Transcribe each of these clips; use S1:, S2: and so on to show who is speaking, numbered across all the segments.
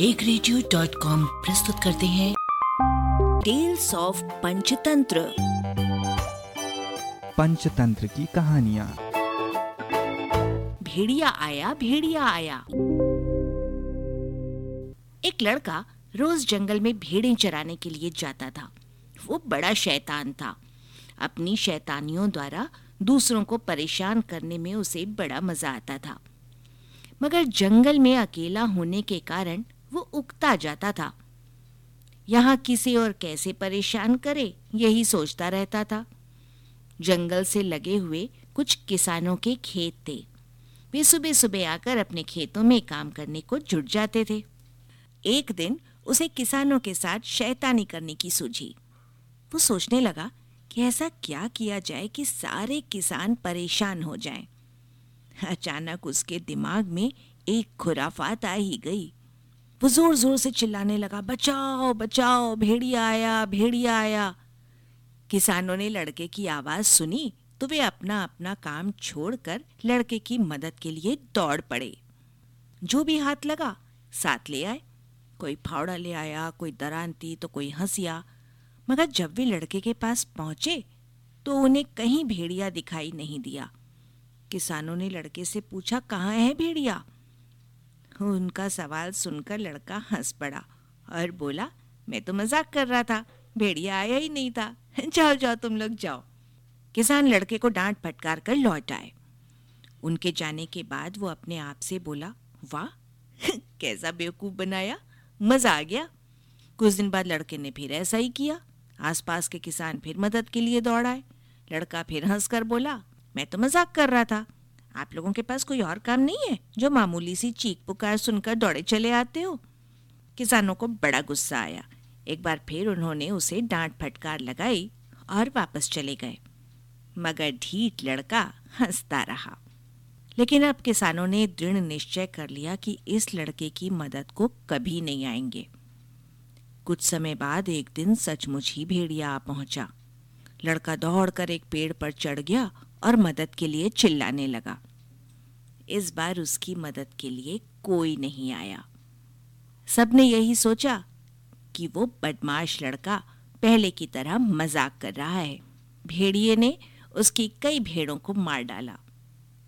S1: एक radio dot com प्रस्तुत करते हैं। टेल्स ऑफ़ पंचतंत्र
S2: पंचतंत्र की कहानियाँ।
S1: भेड़िया आया भेड़िया आया। एक लड़का रोज जंगल में भेड़ें चराने के लिए जाता था। वो बड़ा शैतान था। अपनी शैतानियों द्वारा दूसरों को परेशान करने में उसे बड़ा मज़ा आता था। मगर जंगल में अकेला होने के कारण वो उगता जाता था। यहाँ किसी और कैसे परेशान करे, यही सोचता रहता था। जंगल से लगे हुए कुछ किसानों के खेत थे। वे सुबह सुबह आकर अपने खेतों में काम करने को जुट जाते थे। एक दिन उसे किसानों के साथ शैतानी करने की सूझी। वो सोचने लगा कि ऐसा क्या किया जाए कि सारे किसान परेशान हो जाएँ। अचानक उसके दिमाग में एक खुराफात आ ही गई। वो ज़ोर ज़ोर से चिल्लाने लगा, बचाओ बचाओ, भेड़िया आया भेड़िया आया। किसानों ने लड़के की आवाज़ सुनी तो वे अपना अपना काम छोड़कर लड़के की मदद के लिए दौड़ पड़े। जो भी हाथ लगा, साथ ले आए। कोई फावड़ा ले आया, कोई दरांती तो कोई हंसिया। मगर जब वे लड़के के पास पहुँचे तो उन्हें कहीं भेड़िया दिखाई नहीं दिया। किसानों ने लड़के से पूछा, कहाँ है भेड़िया? उनका सवाल सुनकर लड़का हंस पड़ा और बोला, मैं तो मज़ाक कर रहा था, भेड़िया आया ही नहीं था। जाओ जाओ, तुम लोग जाओ किसान लड़के को डांट फटकार कर लौट आए। उनके जाने के बाद वो अपने आप से बोला, वाह, कैसा बेवकूफ़ बनाया, मज़ा आ गया। कुछ दिन बाद लड़के ने फिर ऐसा ही किया। आसपास के किसान फिर मदद के लिए दौड़ आए। लड़का फिर हंसकर बोला, मैं तो मज़ाक कर रहा था आप लोगों के पास कोई और काम नहीं है? जो मामूली सी चीख पुकार सुनकर दौड़े चले आते हो। किसानों को बड़ा गुस्सा आया। एक बार फिर उन्होंने उसे डांट फटकार लगाई और वापस चले गए। मगर ढीठ लड़का हंसता रहा। लेकिन अब किसानों ने दृढ़ निश्चय कर लिया कि इस लड़के की मदद को कभी नहीं आएँगे। कुछ समय बाद एक दिन सचमुच ही भेड़िया आ पहुँचा। लड़का दौड़कर एक पेड़ पर चढ़ गया और मदद के लिए चिल्लाने लगा। इस बार उसकी मदद के लिए कोई नहीं आया। सबने यही सोचा कि वो बदमाश लड़का पहले की तरह मज़ाक कर रहा है। भेड़िए ने उसकी कई भेड़ों को मार डाला।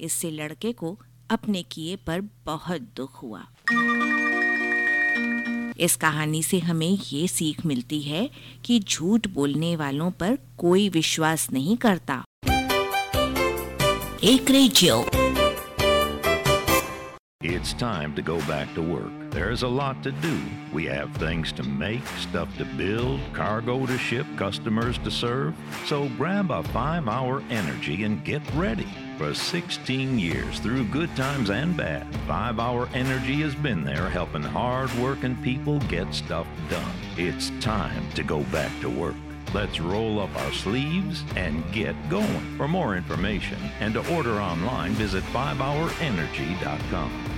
S1: इससे लड़के को अपने किए पर बहुत दुख हुआ। इस कहानी से हमें ये सीख मिलती है कि झूठ बोलने वालों पर कोई विश्वास नहीं करता। एक radio
S3: It's time to go back to work. There's a lot to do. We have things to make, stuff to build, cargo to ship, customers to serve. So grab a five hour energy and get ready. For 16 years, through good times and bad, 5 Hour Energy has been there helping hard working people get stuff done. It's time to go back to work. Let's roll up our sleeves and get going. For more information and to order online, visit 5hourenergy.com.